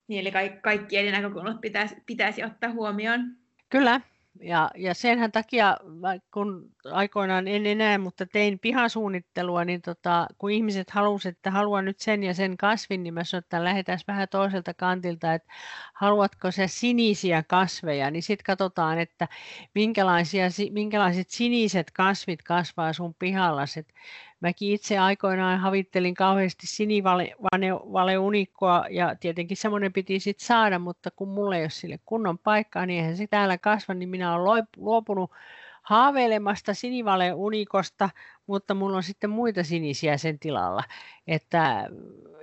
Niin, eli kaikki, kaikki eri näkökulmat pitäisi, pitäisi ottaa huomioon. Kyllä, ja, ja senhän takia, kun aikoinaan en enää, mutta tein pihasuunnittelua, niin tota, kun ihmiset halusivat, että haluan nyt sen ja sen kasvin, niin mä sanoin, että lähdetään vähän toiselta kantilta, että haluatko se sinisiä kasveja, niin sitten katsotaan, että minkälaisia, minkälaiset siniset kasvit kasvaa sun pihallasi. Mäkin itse aikoinaan havittelin kauheasti sinivale-unikkoa ja tietenkin semmoinen piti sitten saada, mutta kun mulla ei ole sille kunnon paikkaa, niin eihän se täällä kasva, niin minä olen luopunut haaveilemasta sinivale-unikosta, mutta mulla on sitten muita sinisiä sen tilalla. Että,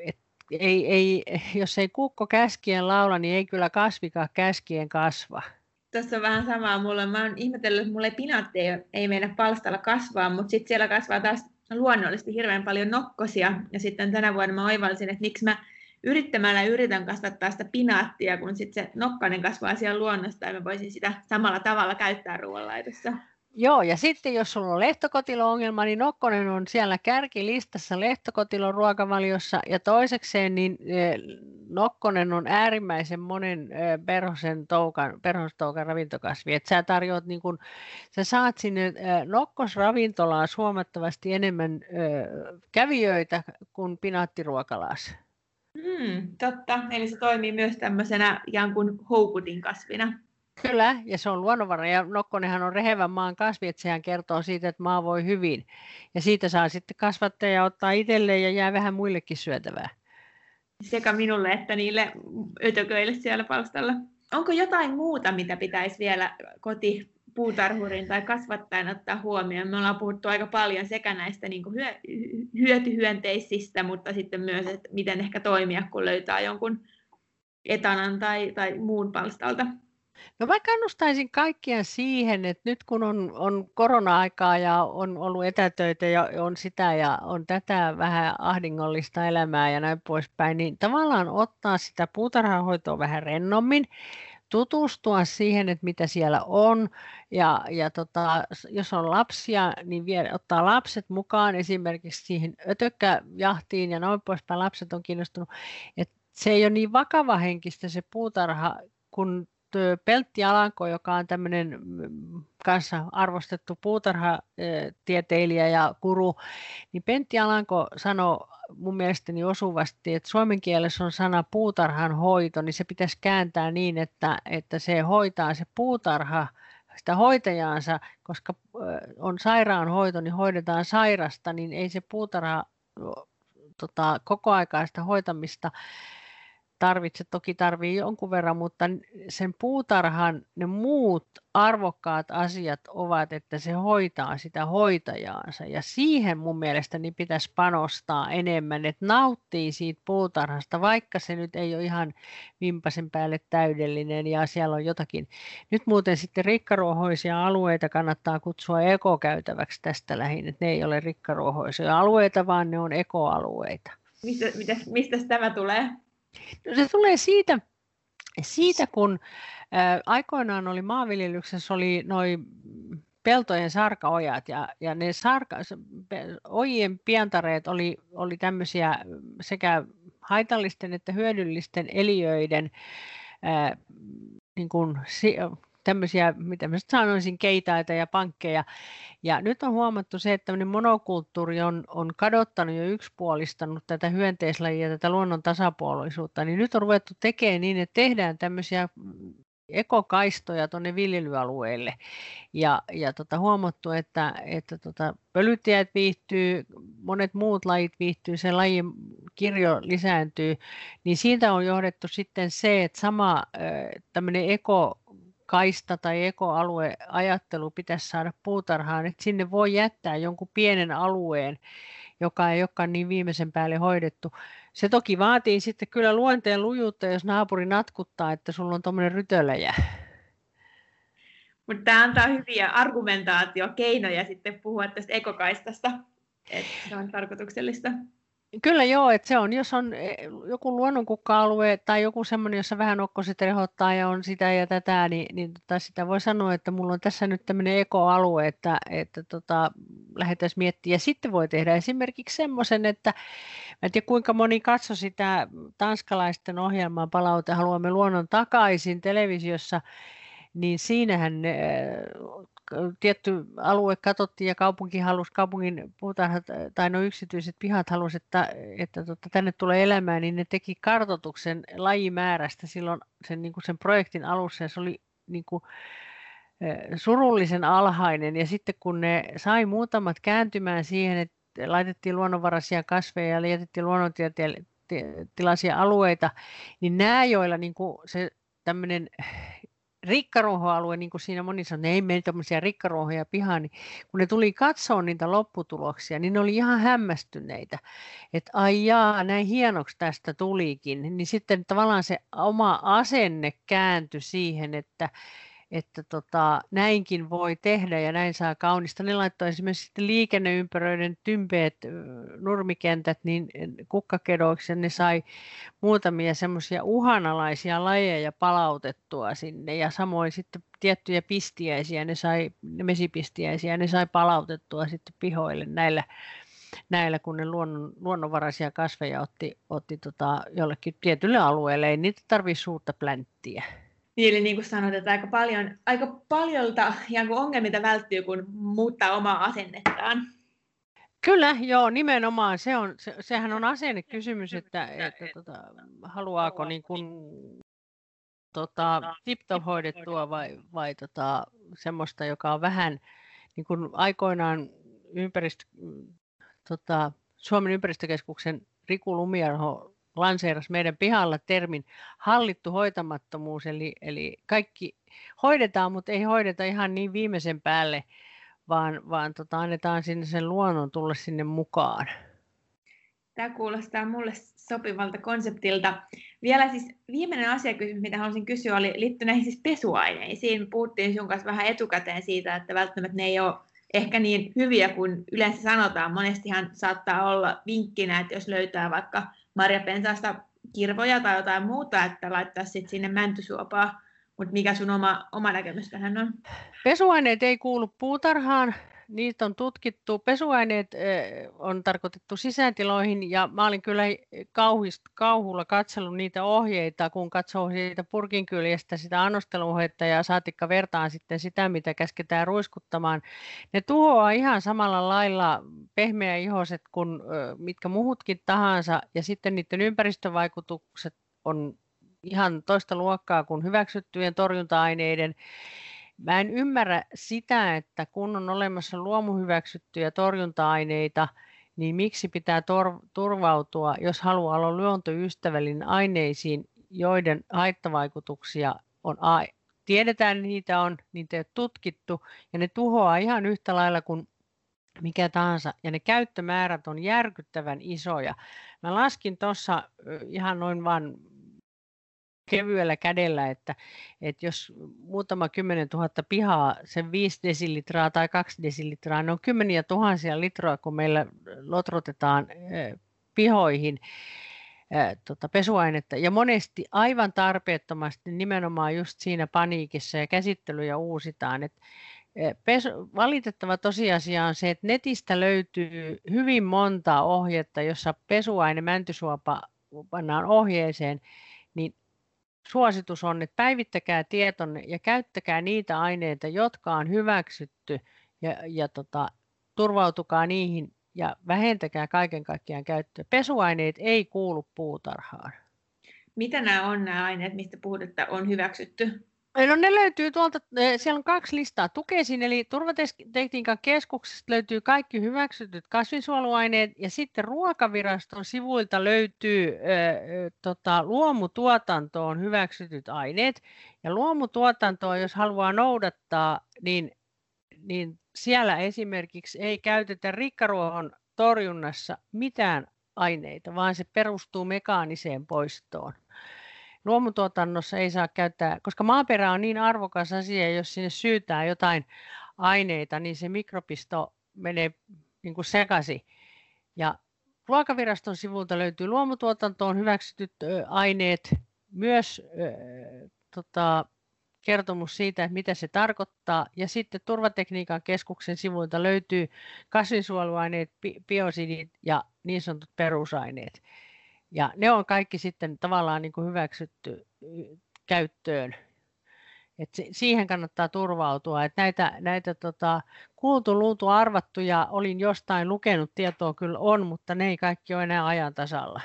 et, ei, ei, jos ei kukko käskien laula, niin ei kyllä kasvikaan käskien kasva. Tässä on vähän samaa mulle. Mä oon ihmetellyt, että mulle pinaatti ei, ei meidän palstalla kasvaa, mutta sitten siellä kasvaa taas luonnollisesti hirveän paljon nokkosia. Ja sitten tänä vuonna mä oivalsin, että miksi mä yrittämällä yritän kasvattaa sitä pinaattia, kun sitten se nokkainen kasvaa siellä luonnosta ja mä voisin sitä samalla tavalla käyttää ruoanlaitossa. Joo, ja sitten jos sulla on lehtokotilo-ongelma, niin nokkonen on siellä kärkilistassa lehtokotilon ruokavaliossa, ja toisekseen niin nokkonen on äärimmäisen monen perhosen toukan, perhostoukan ravintokasvi, että sä tarjoat niin kun, sä saat sinne nokkosravintolaan huomattavasti enemmän kävijöitä kuin pinaattiruokalaassa. Hmm, totta, eli se toimii myös tämmöisenä jankun houkutin kasvina. Kyllä, ja se on luonnonvara. Ja nokkonenhan on rehevän maan kasvi, että sehän kertoo siitä, että maa voi hyvin. Ja siitä saa sitten kasvattaa ja ottaa itselleen ja jää vähän muillekin syötävää. Sekä minulle että niille ötököille siellä palstalla. Onko jotain muuta, mitä pitäisi vielä koti puutarhurin tai kasvattajan ottaa huomioon? Me ollaan puhuttu aika paljon sekä näistä niin kuin hyö, hyötyhyönteisistä, mutta sitten myös, että miten ehkä toimia, kun löytää jonkun etanan tai, tai muun palstalta. No mä kannustaisin kaikkia siihen, että nyt kun on, on korona-aikaa ja on ollut etätöitä ja on sitä ja on tätä vähän ahdingollista elämää ja näin poispäin, niin tavallaan ottaa sitä puutarhahoitoa vähän rennommin, tutustua siihen, että mitä siellä on ja, ja tota, jos on lapsia, niin vie, ottaa lapset mukaan esimerkiksi siihen ötökkäjahtiin ja noin poispäin. Lapset on kiinnostunut, että se ei ole niin vakava henkistä se puutarha, kun Peltti Alanko, joka on tämmöinen mm, kanssa arvostettu puutarhatieteilijä ja kuru, niin Pentti Alanko sanoi mun mielestäni osuvasti, että suomen kielessä on sana puutarhan hoito, niin se pitäisi kääntää niin, että, että se hoitaa se puutarha sitä hoitajaansa, koska on sairaanhoito, niin hoidetaan sairasta, niin ei se puutarha tota, kokoaikaista hoitamista tarvitse, toki tarvii jonkun verran, mutta sen puutarhan ne muut arvokkaat asiat ovat, että se hoitaa sitä hoitajaansa. Ja siihen mun mielestäni pitäisi panostaa enemmän, että nauttii siitä puutarhasta, vaikka se nyt ei ole ihan vimpasen päälle täydellinen ja siellä on jotakin. Nyt muuten sitten rikkaruohoisia alueita kannattaa kutsua ekokäytäväksi tästä lähin, että ne ei ole rikkaruohoisia alueita, vaan ne on ekoalueita. Mistä, mistä tämä tulee? No se tulee siitä, siitä kun ää, aikoinaan oli maanviljelyksessä oli noin peltojen sarkaojat ja, ja ne sarka, ojien pientareet oli, oli tämmöisiä sekä haitallisten että hyödyllisten eliöiden ää, niin kuin, tämmöisiä, mitä mä sanoisin, keitaita ja pankkeja. Ja nyt on huomattu se, että tämmöinen monokulttuuri on, on kadottanut ja yksipuolistanut tätä hyönteislajia, tätä luonnon tasapuolisuutta, niin nyt on ruvettu tekemään niin, että tehdään tämmöisiä ekokaistoja tuonne viljelyalueille. Ja, ja tota, huomattu, että, että tota, pölyttäjät viihtyy, monet muut lajit viihtyy, se lajin kirjo lisääntyy, niin siitä on johdettu sitten se, että sama tämmöinen eko kaista tai ekoalueajattelu pitäisi saada puutarhaan, että sinne voi jättää jonkun pienen alueen, joka ei olekaan niin viimeisen päälle hoidettu. Se toki vaatii sitten kyllä luonteen lujuutta, jos naapuri natkuttaa, että sulla on tuommoinen rytöläjä. Mutta tämä antaa hyviä argumentaatiokeinoja sitten puhua tästä ekokaistasta, että se on tarkoituksellista. Kyllä joo, että se on, jos on eh, joku luonnonkukka-alue tai joku semmoinen, jossa vähän okkoset rehottaa ja on sitä ja tätä, niin, niin tota, sitä voi sanoa, että mulla on tässä nyt tämmöinen ekoalue, että, että tota, lähdetään miettimään. Ja sitten voi tehdä esimerkiksi semmoisen, että mä en tiedä kuinka moni katsoi sitä tanskalaisten ohjelmaa Palaute haluamme luonnon takaisin televisiossa, niin siinähän tietty alue katsottiin ja kaupunki halusi, kaupungin puutarhat tai no yksityiset pihat halusi, että, että tota, tänne tulee elämään, niin ne teki kartotuksen lajimäärästä silloin sen, niin kuin sen projektin alussa. Ja se oli niin kuin, surullisen alhainen. Ja sitten kun ne sai muutamat kääntymään siihen, että laitettiin luonnonvaraisia kasveja ja jätettiin luonnontilaisia alueita, niin nämä, joilla niin kuin se tämmöinen rikkaruohoalue, niin kuin siinä moni sanoi, ei mene tämmöisiä rikkaruohoja pihaan, niin kun ne tuli katsoa niitä lopputuloksia, niin ne oli ihan hämmästyneitä, että ai jaa, näin hienoksi tästä tulikin, niin sitten tavallaan se oma asenne kääntyi siihen, että, että tota, näinkin voi tehdä ja näin saa kaunista. Ne laittoi esimerkiksi sitten liikenneympäröiden tympeet nurmikentät niin kukkakedoiksi ja ne sai muutamia semmoisia uhanalaisia lajeja palautettua sinne ja samoin sitten tiettyjä pistiäisiä, ne sai, ne mesipistiäisiä, ne sai palautettua sitten pihoille näillä, näillä kun ne luonnon, luonnonvaraisia kasveja otti, otti tota, jollekin tietylle alueelle. Ei niitä tarvitse suurta plänttiä. Eli niin kuin sanoit, että aika, paljon, aika paljolta ongelmilta välttyy, kun muuttaa omaa asennettaan. Kyllä, joo, nimenomaan. Se on, se, sehän on asennekysymys, että, että tota, haluaako niin kuin, tota, tip-top hoidettua vai, vai tota, semmoista, joka on vähän niin kuin aikoinaan ympäristö, tota, Suomen ympäristökeskuksen Riku Lumiarho lanseerasi meidän pihalla termin hallittu hoitamattomuus, eli, eli kaikki hoidetaan, mutta ei hoideta ihan niin viimeisen päälle, vaan, vaan tota, annetaan sinne sen luonnon tulla sinne mukaan. Tämä kuulostaa mulle sopivalta konseptilta. Vielä siis viimeinen asiakysymys, mitä haluaisin kysyä, oli liittyy näihin siis pesuaineisiin. Puhuttiin sun kanssa vähän etukäteen siitä, että välttämättä ne ei ole ehkä niin hyviä kuin yleensä sanotaan. Monestihan saattaa olla vinkkinä, että jos löytää vaikka marjapensaasta kirvoja tai jotain muuta, että laittaa sitten sinne mäntysuopaa. Mutta mikä sun oma, oma näkemys tähän on? Pesuaineet ei kuulu puutarhaan niitä on tutkittu. Pesuaineet on tarkoitettu sisätiloihin ja mä olin kyllä kauhist, kauhulla katsellut niitä ohjeita, kun katsoo siitä purkin kyljestä sitä annosteluohjetta ja saatikka vertaan sitten sitä, mitä käsketään ruiskuttamaan. Ne tuhoaa ihan samalla lailla pehmeäihoiset kuin mitkä muhutkin tahansa ja sitten niiden ympäristövaikutukset on ihan toista luokkaa kuin hyväksyttyjen torjunta-aineiden. Mä en ymmärrä sitä, että kun on olemassa luomuhyväksyttyjä torjunta-aineita, niin miksi pitää tor- turvautua, jos haluaa olla luontoystävällinen aineisiin, joiden haittavaikutuksia on a- tiedetään, niitä on, niitä ei ole tutkittu, ja ne tuhoaa ihan yhtä lailla kuin mikä tahansa, ja ne käyttömäärät on järkyttävän isoja. Mä laskin tuossa ihan noin vaan kevyellä kädellä, että, että jos muutama kymmenen tuhatta pihaa, sen 5 desilitraa tai 2 desilitraa, ne on kymmeniä tuhansia litroa, kun meillä lotrotetaan pihoihin tota, pesuainetta. Ja monesti aivan tarpeettomasti nimenomaan just siinä paniikissa ja käsittelyjä uusitaan. Et, pesu, valitettava tosiasia on se, että netistä löytyy hyvin monta ohjetta, jossa pesuaine mäntysuopa pannaan ohjeeseen, niin suositus on, että päivittäkää tietonne ja käyttäkää niitä aineita, jotka on hyväksytty ja, ja tota, turvautukaa niihin ja vähentäkää kaiken kaikkiaan käyttöä. Pesuaineet ei kuulu puutarhaan. Mitä nämä on nämä aineet, mistä puhut, että on hyväksytty? No ne löytyy tuolta, siellä on kaksi listaa. Tukesin eli turvatekniikan keskuksesta löytyy kaikki hyväksytyt kasvinsuojeluaineet ja sitten ruokaviraston sivuilta löytyy ö, tota, luomutuotantoon hyväksytyt aineet. Ja luomutuotantoa, jos haluaa noudattaa, niin, niin siellä esimerkiksi ei käytetä rikkaruohon torjunnassa mitään aineita, vaan se perustuu mekaaniseen poistoon luomutuotannossa ei saa käyttää, koska maaperä on niin arvokas asia, jos sinne syytää jotain aineita, niin se mikropisto menee niin kuin sekaisin. Ja Ruokaviraston sivulta löytyy luomutuotantoon hyväksytyt aineet, myös äh, tota, kertomus siitä, että mitä se tarkoittaa. Ja sitten Turvatekniikan keskuksen sivuilta löytyy kasvinsuojeluaineet, biosidit ja niin sanotut perusaineet. Ja ne on kaikki sitten tavallaan niin kuin hyväksytty käyttöön. Et siihen kannattaa turvautua. Et näitä näitä tota, kuultu, luultu, arvattuja olin jostain lukenut, tietoa kyllä on, mutta ne ei kaikki ole enää ajan tasalla.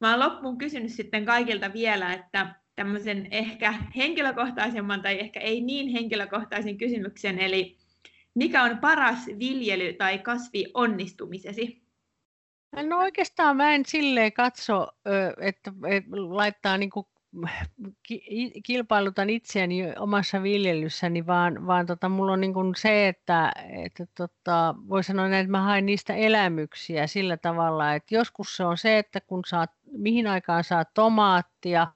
Mä olen loppuun kysynyt sitten kaikilta vielä, että tämmöisen ehkä henkilökohtaisemman tai ehkä ei niin henkilökohtaisen kysymyksen, eli mikä on paras viljely- tai kasvi onnistumisesi? No oikeastaan mä en silleen katso, että, laittaa niin kuin kilpailutan itseäni omassa viljelyssäni, vaan, vaan tota, mulla on niin kuin se, että, että tota, voi sanoa näin, että mä haen niistä elämyksiä sillä tavalla, että joskus se on se, että kun saat, mihin aikaan saa tomaattia,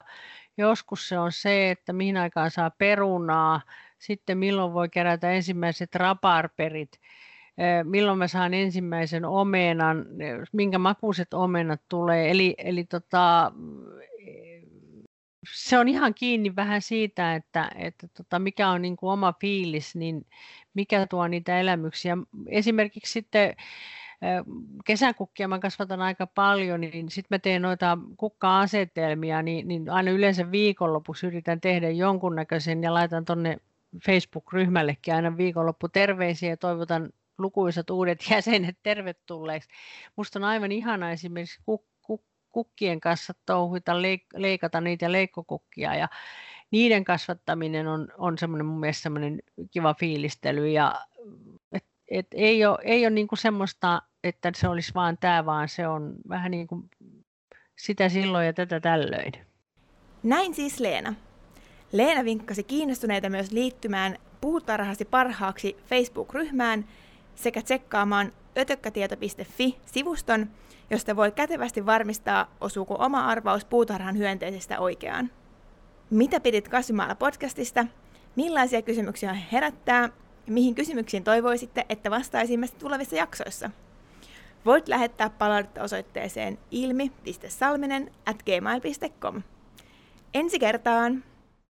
joskus se on se, että mihin aikaan saa perunaa, sitten milloin voi kerätä ensimmäiset raparperit, milloin mä saan ensimmäisen omenan, minkä makuiset omenat tulee. Eli, eli tota, se on ihan kiinni vähän siitä, että, että tota, mikä on niin kuin oma fiilis, niin mikä tuo niitä elämyksiä. Esimerkiksi sitten kesäkukkia mä kasvatan aika paljon, niin sitten mä teen noita kukka-asetelmia, niin, niin aina yleensä viikonlopussa yritän tehdä jonkunnäköisen ja laitan tonne Facebook-ryhmällekin aina viikonloppu terveisiä ja toivotan lukuisat uudet jäsenet tervetulleeksi. Musta on aivan ihana esimerkiksi kuk- kuk- kukkien kanssa touhuita, leik- leikata niitä leikkokukkia ja niiden kasvattaminen on, on semmoinen mun mielestä semmoinen kiva fiilistely ja et, et ei ole, ei ole niinku semmoista, että se olisi vaan tämä, vaan se on vähän niin kuin sitä silloin ja tätä tällöin. Näin siis Leena. Leena vinkkasi kiinnostuneita myös liittymään Puutarhasi parhaaksi Facebook-ryhmään sekä tsekkaamaan ötökkätieto.fi-sivuston, josta voi kätevästi varmistaa, osuuko oma arvaus puutarhan hyönteisestä oikeaan. Mitä pidit kasvimaalla podcastista? Millaisia kysymyksiä herättää? Mihin kysymyksiin toivoisitte, että vastaisimme tulevissa jaksoissa? Voit lähettää palautetta osoitteeseen ilmi.salminen at gmail.com. Ensi kertaan!